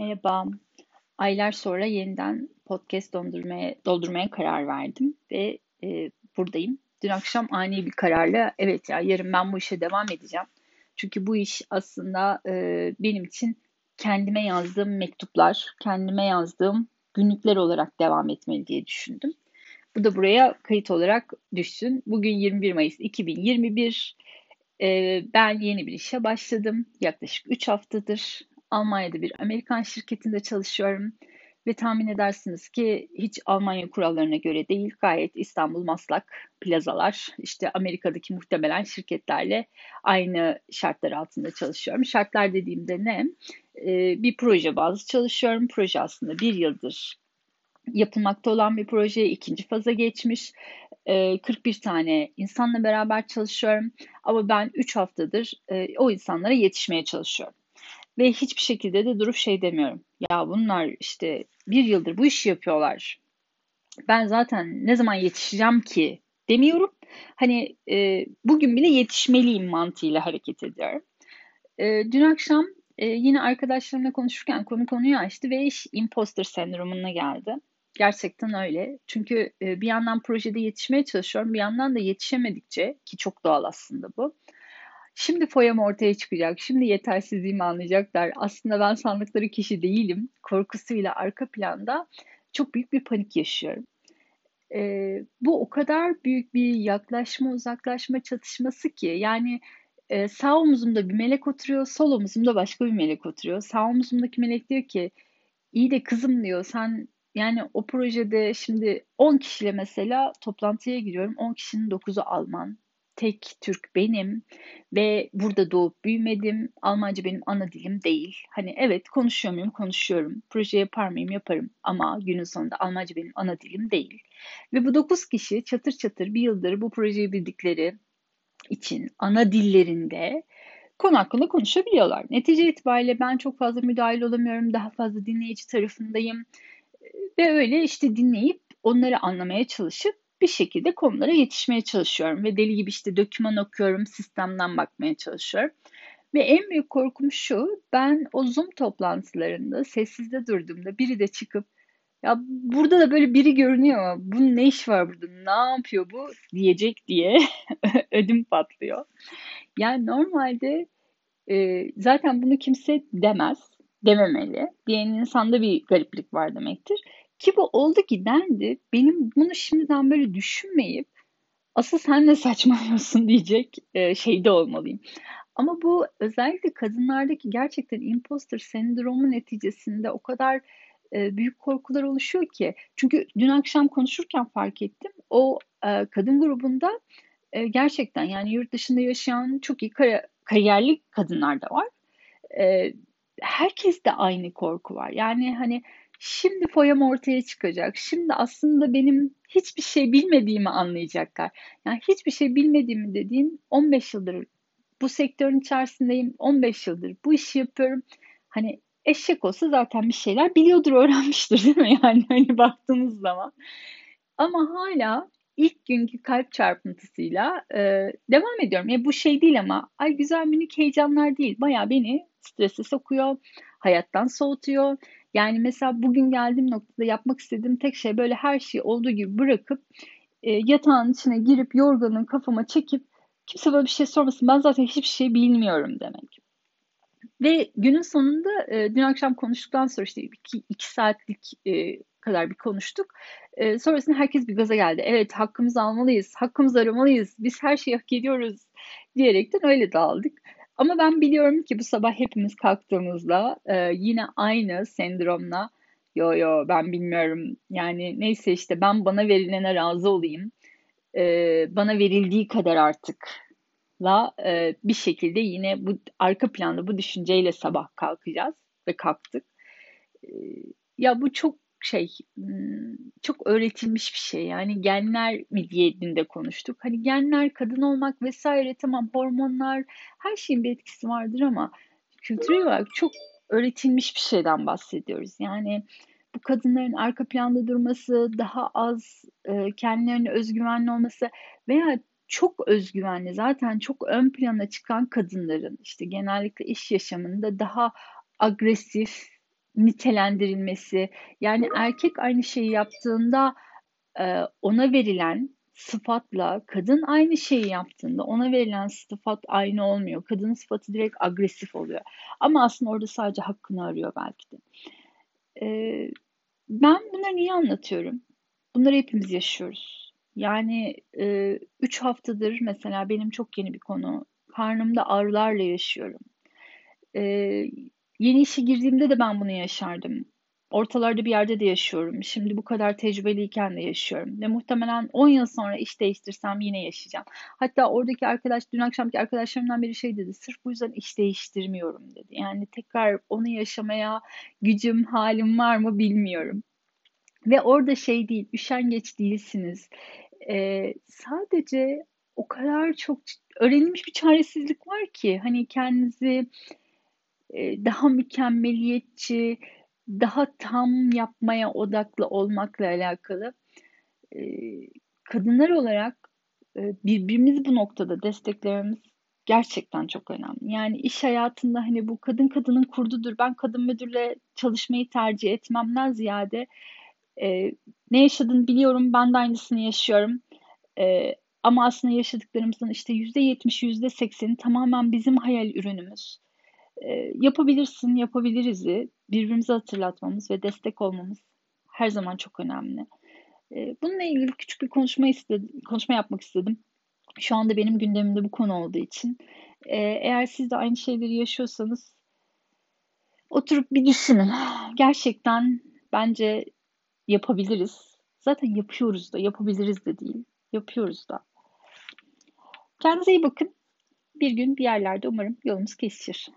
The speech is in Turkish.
Merhaba. Aylar sonra yeniden podcast doldurmaya, doldurmaya karar verdim ve e, buradayım. Dün akşam ani bir kararla evet ya yarın ben bu işe devam edeceğim. Çünkü bu iş aslında e, benim için kendime yazdığım mektuplar, kendime yazdığım günlükler olarak devam etmeli diye düşündüm. Bu da buraya kayıt olarak düşsün. Bugün 21 Mayıs 2021. E, ben yeni bir işe başladım. Yaklaşık 3 haftadır Almanya'da bir Amerikan şirketinde çalışıyorum ve tahmin edersiniz ki hiç Almanya kurallarına göre değil gayet İstanbul Maslak plazalar işte Amerika'daki muhtemelen şirketlerle aynı şartlar altında çalışıyorum. Şartlar dediğimde ne? Ee, bir proje bazı çalışıyorum. Proje aslında bir yıldır yapılmakta olan bir proje ikinci faza geçmiş. 41 ee, tane insanla beraber çalışıyorum ama ben 3 haftadır e, o insanlara yetişmeye çalışıyorum. Ve hiçbir şekilde de durup şey demiyorum. Ya bunlar işte bir yıldır bu işi yapıyorlar. Ben zaten ne zaman yetişeceğim ki demiyorum. Hani e, bugün bile yetişmeliyim mantığıyla hareket ediyorum. E, dün akşam e, yine arkadaşlarımla konuşurken konu konuyu açtı ve iş imposter sendromuna geldi. Gerçekten öyle. Çünkü e, bir yandan projede yetişmeye çalışıyorum, bir yandan da yetişemedikçe ki çok doğal aslında bu. Şimdi foyam ortaya çıkacak, şimdi yetersizliğimi anlayacaklar. Aslında ben sandıkları kişi değilim. Korkusuyla arka planda çok büyük bir panik yaşıyorum. Ee, bu o kadar büyük bir yaklaşma uzaklaşma çatışması ki yani e, sağ omuzumda bir melek oturuyor, sol omuzumda başka bir melek oturuyor. Sağ omuzumdaki melek diyor ki iyi de kızım diyor sen yani o projede şimdi 10 kişiyle mesela toplantıya giriyorum. 10 kişinin 9'u Alman tek Türk benim ve burada doğup büyümedim. Almanca benim ana dilim değil. Hani evet konuşuyor muyum? Konuşuyorum. Proje yapar mıyım? Yaparım. Ama günün sonunda Almanca benim ana dilim değil. Ve bu 9 kişi çatır çatır bir yıldır bu projeyi bildikleri için ana dillerinde konu hakkında konuşabiliyorlar. Netice itibariyle ben çok fazla müdahil olamıyorum. Daha fazla dinleyici tarafındayım. Ve öyle işte dinleyip onları anlamaya çalışıp bir şekilde konulara yetişmeye çalışıyorum ve deli gibi işte doküman okuyorum, sistemden bakmaya çalışıyorum. Ve en büyük korkum şu, ben o Zoom toplantılarında sessizde durduğumda biri de çıkıp ya burada da böyle biri görünüyor ama bunun ne iş var burada, ne yapıyor bu diyecek diye ödüm patlıyor. Yani normalde e, zaten bunu kimse demez, dememeli. Diyen insanda bir gariplik var demektir. Ki bu oldu ki dendi. Benim bunu şimdiden böyle düşünmeyip asıl sen ne saçmalıyorsun diyecek e, şeyde olmalıyım. Ama bu özellikle kadınlardaki gerçekten imposter sendromu neticesinde o kadar e, büyük korkular oluşuyor ki. Çünkü dün akşam konuşurken fark ettim. O e, kadın grubunda gerçekten yani yurt dışında yaşayan çok iyi kar- kariyerli kadınlar da var. Herkes de aynı korku var. Yani hani Şimdi foyam ortaya çıkacak. Şimdi aslında benim hiçbir şey bilmediğimi anlayacaklar. Yani hiçbir şey bilmediğimi dediğim 15 yıldır bu sektörün içerisindeyim. 15 yıldır bu işi yapıyorum. Hani eşek olsa zaten bir şeyler biliyordur, öğrenmiştir değil mi? Yani hani baktığınız zaman. Ama hala ilk günkü kalp çarpıntısıyla e, devam ediyorum. Yani bu şey değil ama ay güzel minik heyecanlar değil. Baya beni strese sokuyor, hayattan soğutuyor. Yani mesela bugün geldiğim noktada yapmak istediğim tek şey böyle her şeyi olduğu gibi bırakıp e, yatağın içine girip yorganın kafama çekip kimse böyle bir şey sormasın ben zaten hiçbir şey bilmiyorum demek. Ve günün sonunda e, dün akşam konuştuktan sonra işte iki, iki saatlik e, kadar bir konuştuk. E, sonrasında herkes bir gaza geldi. Evet hakkımızı almalıyız, hakkımızı aramalıyız, biz her şeyi hak ediyoruz diyerekten öyle dağıldık. Ama ben biliyorum ki bu sabah hepimiz kalktığımızda e, yine aynı sendromla yo yo ben bilmiyorum yani neyse işte ben bana verilene razı olayım e, bana verildiği kadar artık la e, bir şekilde yine bu arka planda bu düşünceyle sabah kalkacağız ve kalktık. E, ya bu çok şey çok öğretilmiş bir şey. Yani genler mi diye de konuştuk. Hani genler, kadın olmak vesaire tamam hormonlar her şeyin bir etkisi vardır ama kültürel olarak çok öğretilmiş bir şeyden bahsediyoruz. Yani bu kadınların arka planda durması, daha az e, kendilerine özgüvenli olması veya çok özgüvenli zaten çok ön plana çıkan kadınların işte genellikle iş yaşamında daha agresif, nitelendirilmesi. Yani erkek aynı şeyi yaptığında e, ona verilen sıfatla kadın aynı şeyi yaptığında ona verilen sıfat aynı olmuyor. Kadının sıfatı direkt agresif oluyor. Ama aslında orada sadece hakkını arıyor belki de. Ee, ben bunları niye anlatıyorum? Bunları hepimiz yaşıyoruz. Yani e, üç haftadır mesela benim çok yeni bir konu. Karnımda ağrılarla yaşıyorum. E, yeni işe girdiğimde de ben bunu yaşardım. Ortalarda bir yerde de yaşıyorum. Şimdi bu kadar tecrübeliyken de yaşıyorum. Ve muhtemelen 10 yıl sonra iş değiştirsem yine yaşayacağım. Hatta oradaki arkadaş, dün akşamki arkadaşlarımdan biri şey dedi. Sırf bu yüzden iş değiştirmiyorum dedi. Yani tekrar onu yaşamaya gücüm, halim var mı bilmiyorum. Ve orada şey değil, üşengeç değilsiniz. Ee, sadece o kadar çok öğrenilmiş bir çaresizlik var ki hani kendinizi daha mükemmeliyetçi, daha tam yapmaya odaklı olmakla alakalı. E, kadınlar olarak e, birbirimizi bu noktada desteklememiz gerçekten çok önemli. Yani iş hayatında hani bu kadın kadının kurdudur. Ben kadın müdürle çalışmayı tercih etmemden ziyade e, ne yaşadığını biliyorum. Ben de aynısını yaşıyorum. E, ama aslında yaşadıklarımızın işte yüzde yetmiş, yüzde sekseni tamamen bizim hayal ürünümüz. E, yapabilirsin, yapabiliriz'i birbirimize hatırlatmamız ve destek olmamız her zaman çok önemli. E, bununla ilgili küçük bir konuşma istedim, konuşma yapmak istedim. Şu anda benim gündemimde bu konu olduğu için. E, eğer siz de aynı şeyleri yaşıyorsanız oturup bir düşünün. Gerçekten bence yapabiliriz. Zaten yapıyoruz da, yapabiliriz de değil. Yapıyoruz da. Kendinize iyi bakın. Bir gün bir yerlerde umarım yolumuz kesişir.